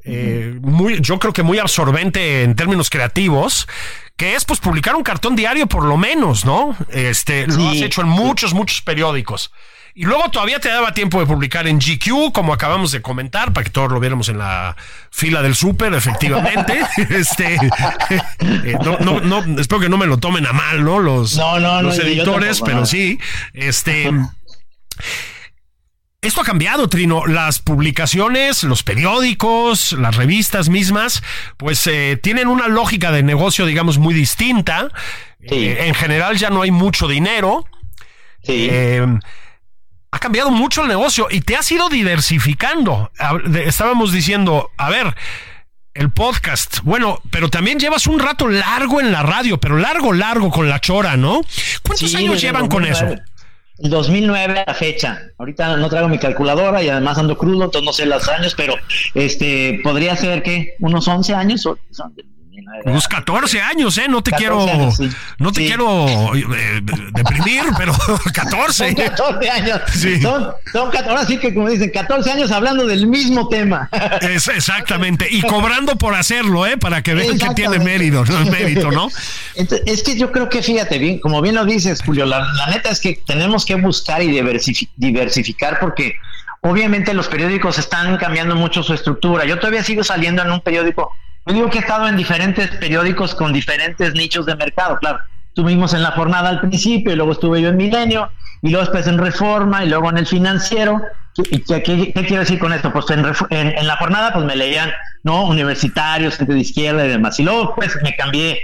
Speaker 1: eh, muy, yo creo que muy absorbente en términos creativos, que es pues publicar un cartón diario por lo menos, ¿no? Este, lo has hecho en muchos, muchos periódicos. Y luego todavía te daba tiempo de publicar en GQ, como acabamos de comentar, para que todos lo viéramos en la fila del súper, efectivamente. este, eh, no, no, no, espero que no me lo tomen a mal, ¿no? Los,
Speaker 2: No,
Speaker 1: los editores, pero sí. Este. Esto ha cambiado, Trino. Las publicaciones, los periódicos, las revistas mismas, pues eh, tienen una lógica de negocio, digamos, muy distinta.
Speaker 2: Sí.
Speaker 1: Eh, en general ya no hay mucho dinero.
Speaker 2: Sí.
Speaker 1: Eh, ha cambiado mucho el negocio y te has ido diversificando. Estábamos diciendo, a ver, el podcast, bueno, pero también llevas un rato largo en la radio, pero largo, largo con la chora, ¿no? ¿Cuántos
Speaker 2: Sí,
Speaker 1: años llevan con eso?
Speaker 2: 2009. El 2009 a la fecha. Ahorita no traigo mi calculadora y además ando crudo, entonces no sé los años, pero este podría ser que unos 11 años. o-
Speaker 1: Pues 14 años, ¿eh? No te quiero, no te quiero eh, deprimir, pero 14.
Speaker 2: Son 14 años. Son, son 14, ahora sí que como dicen, 14 años hablando del mismo tema.
Speaker 1: Es, exactamente, y cobrando por hacerlo, ¿eh? Para que vean que tiene mérito, ¿no? mérito, ¿no?
Speaker 2: es que yo creo que, fíjate bien, como bien lo dices, Julio, la, la neta es que tenemos que buscar y diversificar porque obviamente los periódicos están cambiando mucho su estructura. Yo todavía sigo saliendo en un periódico. Yo digo que he estado en diferentes periódicos con diferentes nichos de mercado, claro. Estuvimos en la jornada al principio y luego estuve yo en Milenio y luego después en Reforma y luego en el financiero. ¿Qué, qué, quiero decir con esto? Pues en, en, la jornada pues me leían, ¿no? Universitarios, gente de izquierda y demás. Y luego pues me cambié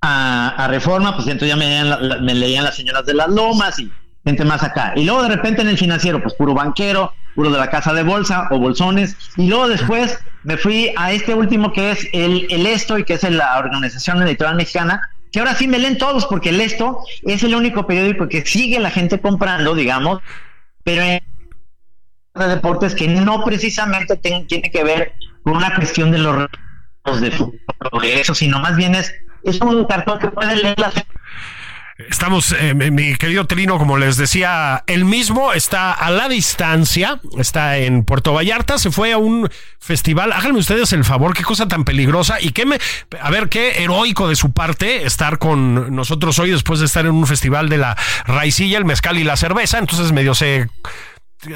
Speaker 2: a, Reforma, pues entonces ya me leían, me leían las señoras de las lomas y gente más acá. Y luego de repente en el financiero, pues puro banquero, puro de la casa de bolsa o bolsones. Y luego después me fui a este último que es el, el Esto y que es la Organización Editorial Mexicana, que ahora sí me leen todos porque el Esto es el único periódico que sigue la gente comprando, digamos, pero en de deportes que no precisamente tiene que ver con una cuestión de los de su progreso, sino más bien es, es un cartón que puede leer la
Speaker 1: Estamos, eh, mi querido Trino, como les decía, él mismo está a la distancia, está en Puerto Vallarta, se fue a un festival. Háganme ustedes el favor, qué cosa tan peligrosa y qué me, a ver, qué heroico de su parte estar con nosotros hoy después de estar en un festival de la raicilla, el mezcal y la cerveza. Entonces medio se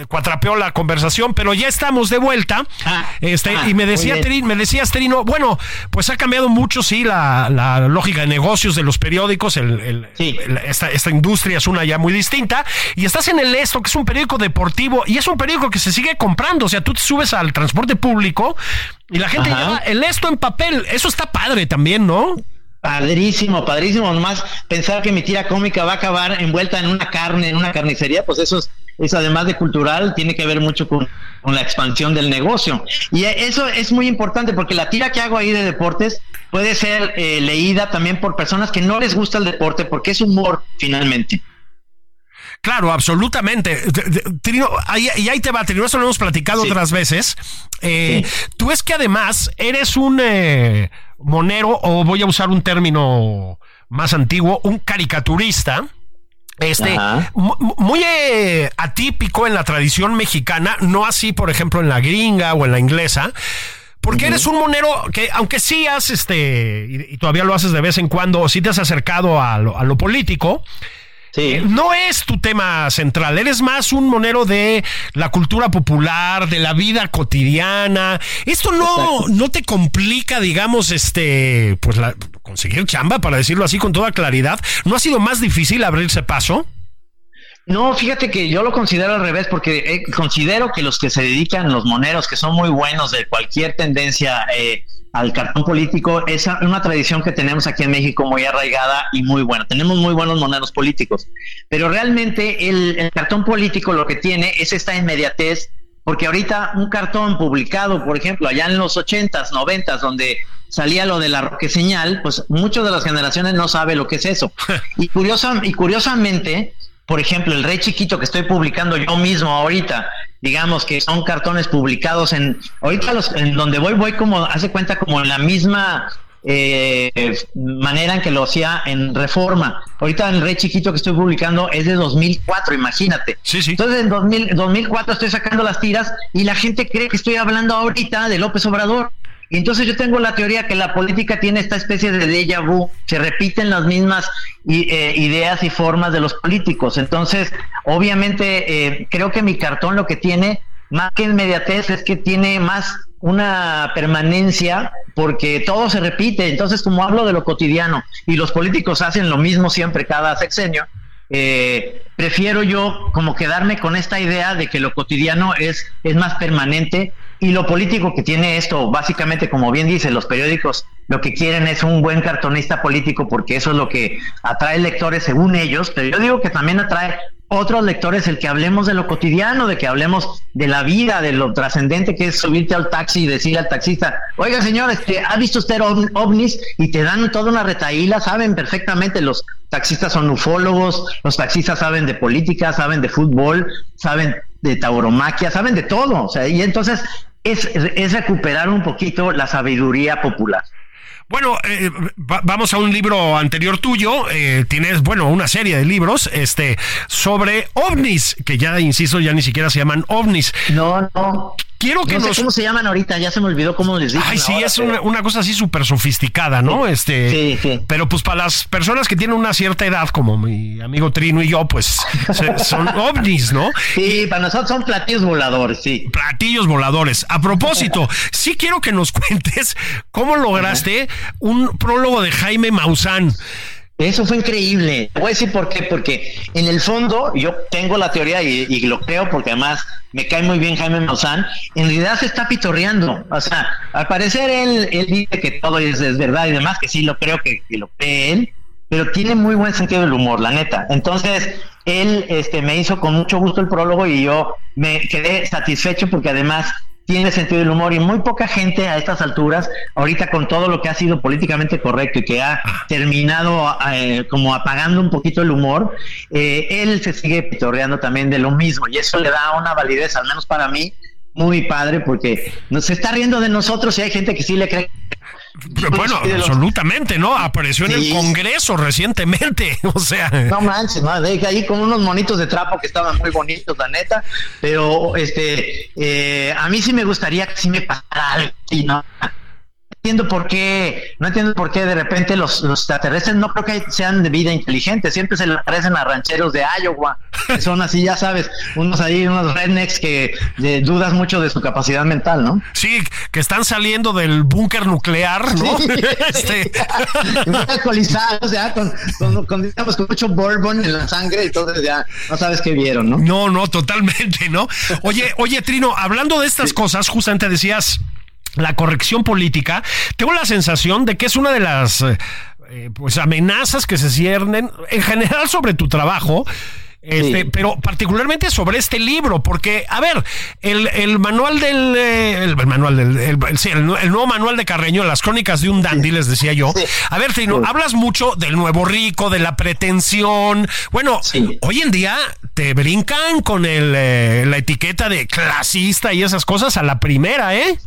Speaker 1: cuatrapeó la conversación, pero ya estamos de vuelta. Ah, este, ah, y me decía me decía Terino, bueno, pues ha cambiado mucho, sí, la, lógica de negocios de los periódicos, el, esta, esta, industria es una ya muy distinta. Y estás en el Esto, que es un periódico deportivo, y es un periódico que se sigue comprando. O sea, tú te subes al transporte público y la gente lleva el Esto en papel. Eso está padre también, ¿no?
Speaker 2: Padrísimo, padrísimo. Nomás pensar que mi tira cómica va a acabar envuelta en una carne, en una carnicería, pues eso es es además de cultural, tiene que ver mucho con, la expansión del negocio. Y eso es muy importante porque la tira que hago ahí de deportes puede ser eh, leída también por personas que no les gusta el deporte porque es humor finalmente.
Speaker 1: Claro, absolutamente. Trino, y ahí te va, Trino, eso lo hemos platicado otras veces. Eh, tú es que además eres un eh, monero, o voy a usar un término más antiguo, un caricaturista este, muy eh, atípico en la tradición mexicana, no así, por ejemplo, en la gringa o en la inglesa. Porque eres un monero que, aunque sí has, este, y, todavía lo haces de vez en cuando, sí te has acercado a lo, político, eh, no es tu tema central, eres más un monero de la cultura popular, de la vida cotidiana. Esto no, no te complica, digamos, este, pues la, conseguir chamba, para decirlo así con toda claridad. ¿No ha sido más difícil abrirse paso?
Speaker 2: No, fíjate que yo lo considero al revés, porque eh, considero que los que se dedican, los moneros, que son muy buenos de cualquier tendencia eh, al cartón político, es una tradición que tenemos aquí en México muy arraigada y muy buena. Tenemos muy buenos moneros políticos, pero realmente el, el cartón político lo que tiene es esta inmediatez, porque ahorita un cartón publicado, por ejemplo, allá en los ochentas, noventas, donde salía lo de la roque señal, pues muchas de las generaciones no sabe lo que es eso. Y, curiosa, y curiosamente, por ejemplo, el Rey Chiquito que estoy publicando yo mismo ahorita, digamos que son cartones publicados en, ahorita los, en donde voy, voy como, hace cuenta como en la misma eh, manera en que lo hacía en Reforma. Ahorita el Rey Chiquito que estoy publicando es de 2004, imagínate.
Speaker 1: Sí, sí.
Speaker 2: Entonces en 2000, 2004 estoy sacando las tiras y la gente cree que estoy hablando ahorita de López Obrador. Y entonces yo tengo la teoría que la política tiene esta especie de déjà vu, se repiten las mismas eh, ideas y formas de los políticos. Entonces, obviamente, eh, creo que mi cartón lo que tiene, más que inmediatez, es que tiene más una permanencia porque todo se repite. Entonces, como hablo de lo cotidiano y los políticos hacen lo mismo siempre cada sexenio, eh, prefiero yo como quedarme con esta idea de que lo cotidiano es, es más permanente y lo político que tiene esto, básicamente, como bien dice, los periódicos lo que quieren es un buen cartonista político porque eso es lo que atrae lectores según ellos, pero yo digo que también atrae otros lectores el que hablemos de lo cotidiano, de que hablemos de la vida, de lo trascendente que es subirte al taxi y decirle al taxista, oiga señor, este, ¿ha visto usted ovnis? Y te dan toda una retaíla, saben perfectamente, los taxistas son ufólogos, los taxistas saben de política, saben de fútbol, saben de tauromaquia, saben de todo, o sea, y entonces es, recuperar un poquito la sabiduría popular.
Speaker 1: Bueno, eh, vamos a un libro anterior tuyo. Eh, tienes, bueno, una serie de libros este, sobre ovnis, que ya, insisto, ya ni siquiera se llaman ovnis.
Speaker 2: No, no.
Speaker 1: Quiero que
Speaker 2: no sé cómo se llaman ahorita, ya se me olvidó cómo les dicen.
Speaker 1: Ay, sí, es una, cosa así súper sofisticada, ¿no? Este, sí, sí. Pero pues para las personas que tienen una cierta edad, como mi amigo Trino y yo, pues son ovnis, ¿no?
Speaker 2: Sí, para nosotros son platillos voladores, sí.
Speaker 1: Platillos voladores. A propósito, sí quiero que nos cuentes cómo lograste un prólogo de Jaime Maussan.
Speaker 2: Eso fue increíble. Voy a decir por qué, porque en el fondo yo tengo la teoría y, lo creo porque además me cae muy bien Jaime Maussan, en realidad se está pitorreando. O sea, al parecer él, él dice que todo es, verdad y demás, que sí lo creo que, lo cree él, pero tiene muy buen sentido del humor, la neta. Entonces, él este, me hizo con mucho gusto el prólogo y yo me quedé satisfecho porque además tiene sentido del humor y muy poca gente a estas alturas, ahorita con todo lo que ha sido políticamente correcto y que ha terminado eh, como apagando un poquito el humor, eh, él se sigue pitorreando también de lo mismo y eso le da una validez, al menos para mí, muy padre porque se está riendo de nosotros y hay gente que sí le cree
Speaker 1: bueno, absolutamente, ¿no? Apareció en el Congreso recientemente, o sea.
Speaker 2: No manches, no, ahí con unos monitos de trapo que estaban muy bonitos, la neta, pero este, eh, a mí sí me gustaría que sí me pasara algo, ¿no? Entiendo por qué, no entiendo por qué de repente los, extraterrestres no creo que sean de vida inteligente, siempre se le aparecen a rancheros de Iowa, que son así, ya sabes, unos ahí, unos rednecks que dudas mucho de su capacidad mental, ¿no?
Speaker 1: Sí, que están saliendo del búnker nuclear, ¿no?
Speaker 2: este. alcoholizados, ya, con, con, con, digamos, con mucho bourbon en la sangre, entonces ya no sabes qué vieron, ¿no?
Speaker 1: No, no, totalmente, ¿no? Oye, oye, Trino, hablando de estas cosas, justamente decías la corrección política, tengo la sensación de que es una de las eh, eh, pues amenazas que se ciernen en general sobre tu trabajo. Este, pero particularmente sobre este libro, porque, a ver, el, manual del, eh, el, manual del, el, nuevo manual de Carreño, las crónicas de un dandy, les decía yo. A ver, Trino, hablas mucho del nuevo rico, de la pretensión. Bueno, hoy en día te brincan con el, la etiqueta de clasista y esas cosas a la primera, ¿eh?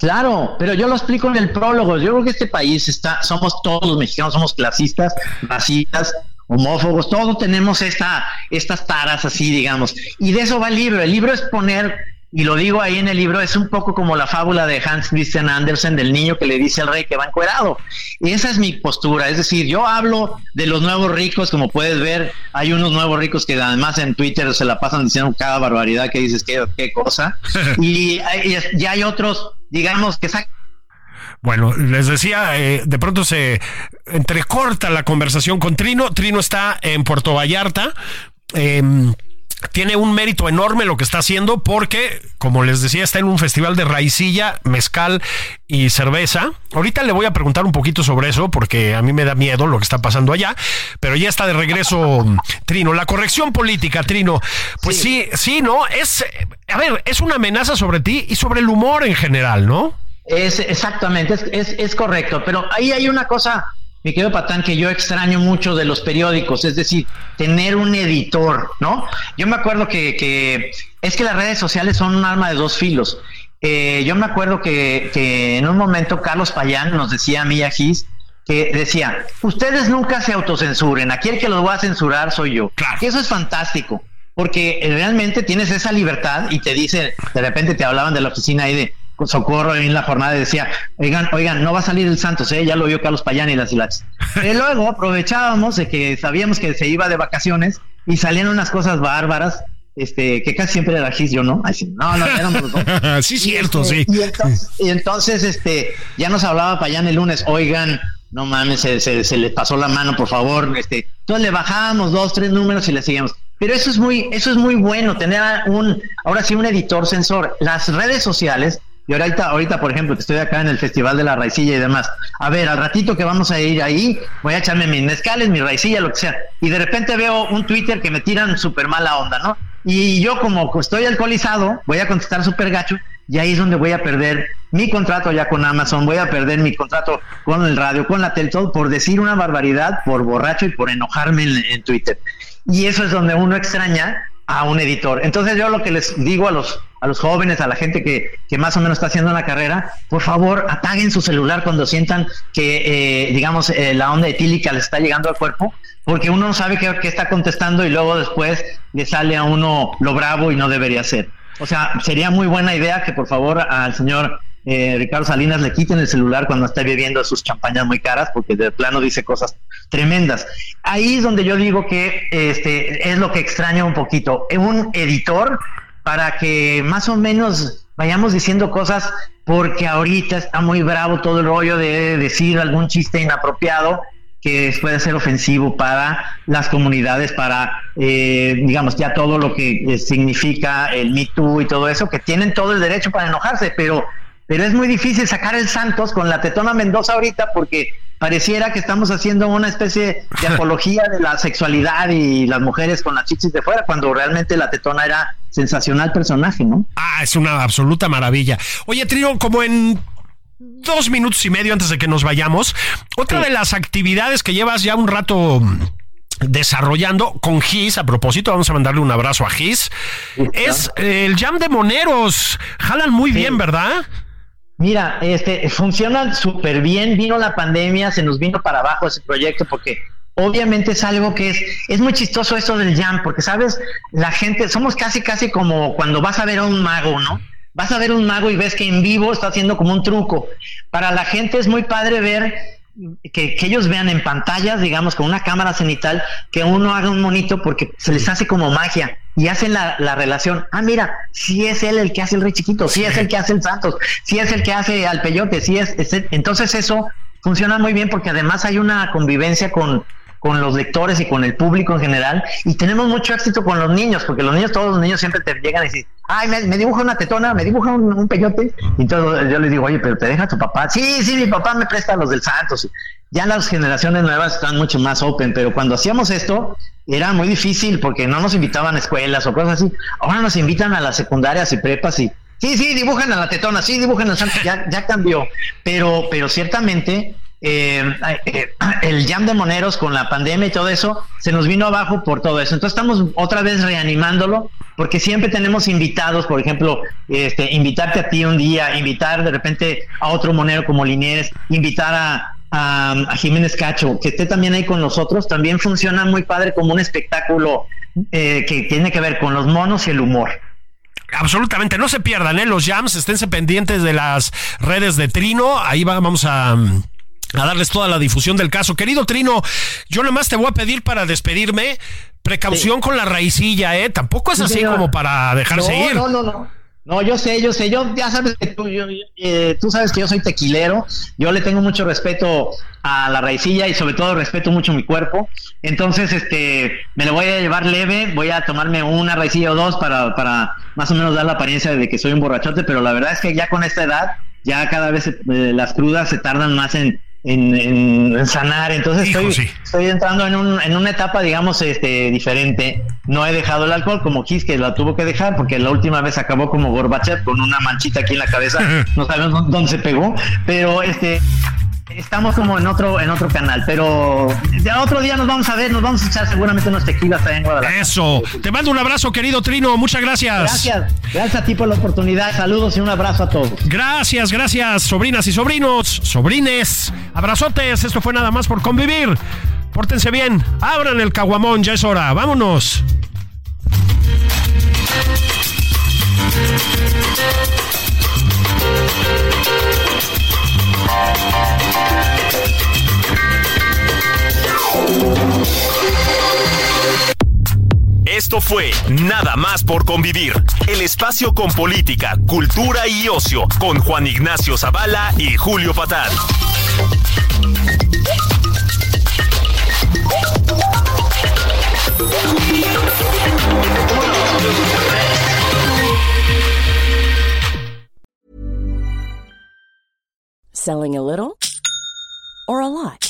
Speaker 2: Claro, pero yo lo explico en el prólogo. Yo creo que este país está, somos todos los mexicanos, somos clasistas, racistas, homófobos, todos tenemos esta, estas taras así, digamos. Y de eso va el libro. El libro es poner, y lo digo ahí en el libro, es un poco como la fábula de Hans Christian Andersen del niño que le dice al rey que va encuerado. Y esa es mi postura. Es decir, yo hablo de los nuevos ricos, como puedes ver, hay unos nuevos ricos que además en Twitter se la pasan diciendo cada barbaridad que dices, qué, qué cosa. y, y ya hay otros digamos que
Speaker 1: bueno, les decía, eh, de pronto se entrecorta la conversación con Trino. Trino está en Puerto Vallarta. Em, tiene un mérito enorme lo que está haciendo porque, como les decía, está en un festival de raicilla, mezcal y cerveza. Ahorita le voy a preguntar un poquito sobre eso porque a mí me da miedo lo que está pasando allá, pero ya está de regreso Trino. La corrección política, Trino, pues sí, sí, ¿no? Es, a ver, es una amenaza sobre ti y sobre el humor en general, ¿no?
Speaker 2: Es exactamente, es, es, es correcto, pero ahí hay una cosa mi querido Patán, que yo extraño mucho de los periódicos, es decir, tener un editor, ¿no? Yo me acuerdo que, es que las redes sociales son un arma de dos filos. Eh, yo me acuerdo que, en un momento Carlos Payán nos decía a mí, a Gis, que decía, ustedes nunca se autocensuren, aquí el que los va a censurar soy yo. Claro. Y eso es fantástico, porque realmente tienes esa libertad y te dice, de repente te hablaban de la oficina ahí de, Socorro en la jornada decía, oigan, oigan, no va a salir el Santos, ¿eh? ya lo vio Carlos Payán y las Hilachas. Pero luego aprovechábamos de que sabíamos que se iba de vacaciones y salían unas cosas bárbaras, este, que casi siempre era Gis, yo no, no, no, éramos
Speaker 1: dos. sí, cierto, sí.
Speaker 2: Y entonces, este, ya nos hablaba Payán el lunes, oigan, no mames, se, se, le pasó la mano, por favor, este, entonces le bajábamos dos, tres números y le seguíamos. Pero eso es muy, eso es muy bueno, tener un, ahora sí, un editor sensor. Las redes sociales y ahorita, ahorita, por ejemplo, que estoy acá en el Festival de la Raicilla y demás, a ver, al ratito que vamos a ir ahí, voy a echarme mis mezcales, mi raicilla, lo que sea. Y de repente veo un Twitter que me tiran súper mala onda, ¿no? Y yo como estoy alcoholizado, voy a contestar súper gacho, y ahí es donde voy a perder mi contrato ya con Amazon, voy a perder mi contrato con el radio, con la tele, todo por decir una barbaridad, por borracho y por enojarme en, en Twitter. Y eso es donde uno extraña a un editor. Entonces yo lo que les digo a los a los jóvenes, a la gente que, que más o menos está haciendo la carrera, por favor, apaguen su celular cuando sientan que, eh, digamos, eh, la onda etílica les está llegando al cuerpo, porque uno no sabe qué, qué está contestando y luego después le sale a uno lo bravo y no debería ser. O sea, sería muy buena idea que por favor al señor eh, Ricardo Salinas le quiten el celular cuando esté bebiendo sus champañas muy caras, porque de plano dice cosas tremendas. Ahí es donde yo digo que este es lo que extraña un poquito. Un editor para que más o menos vayamos diciendo cosas, porque ahorita está muy bravo todo el rollo de decir algún chiste inapropiado que puede ser ofensivo para las comunidades, para, eh, digamos, ya todo lo que eh, significa el Me Too y todo eso, que tienen todo el derecho para enojarse, pero pero es muy difícil sacar el Santos con la Tetona Mendoza ahorita porque pareciera que estamos haciendo una especie de apología de la sexualidad y las mujeres con las chichis de fuera, cuando realmente la Tetona era sensacional personaje, ¿no?
Speaker 1: Ah, es una absoluta maravilla. Oye, Trio, como en dos minutos y medio antes de que nos vayamos, otra de las actividades que llevas ya un rato desarrollando con Gis, a propósito, vamos a mandarle un abrazo a Gis, es el Jam de Moneros. Jalan muy bien, ¿verdad?
Speaker 2: Mira, este, funcionan súper bien. Vino la pandemia, se nos vino para abajo ese proyecto porque obviamente es algo que es, es muy chistoso esto del jam, porque sabes, la gente, somos casi, casi como cuando vas a ver a un mago, ¿no? Vas a ver un mago y ves que en vivo está haciendo como un truco. Para la gente es muy padre ver que, ellos vean en pantallas, digamos, con una cámara cenital, que uno haga un monito porque se les hace como magia y hacen la, relación. Ah, mira, si es él el que hace el rey chiquito, si es el que hace el Santos, si es el que hace al peyote, si es, es entonces eso funciona muy bien porque además hay una convivencia con, con los lectores y con el público en general. Y tenemos mucho éxito con los niños, porque los niños, todos los niños siempre te llegan y dicen, ay, me, dibuja una tetona, me dibuja un, peyote. Y entonces yo les digo, oye, pero te deja tu papá. Sí, sí, mi papá me presta los del Santos. Ya las generaciones nuevas están mucho más open, pero cuando hacíamos esto era muy difícil porque no nos invitaban a escuelas o cosas así. Ahora nos invitan a las secundarias y prepas y sí, sí, dibujan a la tetona, sí, dibujan al Santos, ya, ya cambió. Pero, pero ciertamente eh, eh, el jam de moneros con la pandemia y todo eso se nos vino abajo por todo eso. Entonces estamos otra vez reanimándolo porque siempre tenemos invitados, por ejemplo, este, invitarte a ti un día, invitar de repente a otro monero como Linieres, invitar a, Jiménez Cacho, que esté también ahí con nosotros, también funciona muy padre como un espectáculo eh, que tiene que ver con los monos y el humor.
Speaker 1: Absolutamente, no se pierdan ¿eh? los jams, esténse pendientes de las redes de Trino, ahí vamos a a darles toda la difusión del caso. Querido Trino, yo nada más te voy a pedir para despedirme precaución con la raicilla, ¿eh? Tampoco es así como para dejarse ir.
Speaker 2: No, no, no. No, yo sé, yo sé, yo ya sabes que tú, eh, tú sabes que yo soy tequilero, yo le tengo mucho respeto a la raicilla y sobre todo respeto mucho mi cuerpo, entonces este me lo voy a llevar leve, voy a tomarme una raicilla o dos para, para más o menos dar la apariencia de que soy un borrachote, pero la verdad es que ya con esta edad, ya cada vez eh, las crudas se tardan más en, en, sanar. Entonces estoy, estoy entrando en, un, en una etapa, digamos, este, diferente. No he dejado el alcohol como Kiss, que la tuvo que dejar, porque la última vez acabó como Gorbachev con una manchita aquí en la cabeza. No sabemos dónde se pegó, pero este Estamos como en otro, en otro canal, pero ya otro día nos vamos a ver, nos vamos a echar seguramente unos tequilas allá en Guadalajara.
Speaker 1: Eso. Te mando un abrazo, querido Trino. Muchas gracias.
Speaker 2: Gracias. Gracias a ti por la oportunidad. Saludos y un abrazo a todos.
Speaker 1: Gracias, gracias, sobrinas y sobrinos, sobrines. Abrazotes. Esto fue nada más por convivir. Pórtense bien. Abran el caguamón, ya es hora. Vámonos.
Speaker 3: Esto fue Nada más por convivir, el espacio con política, cultura y ocio, con Juan Ignacio Zavala y Julio Patal.
Speaker 5: Selling a little or a lot?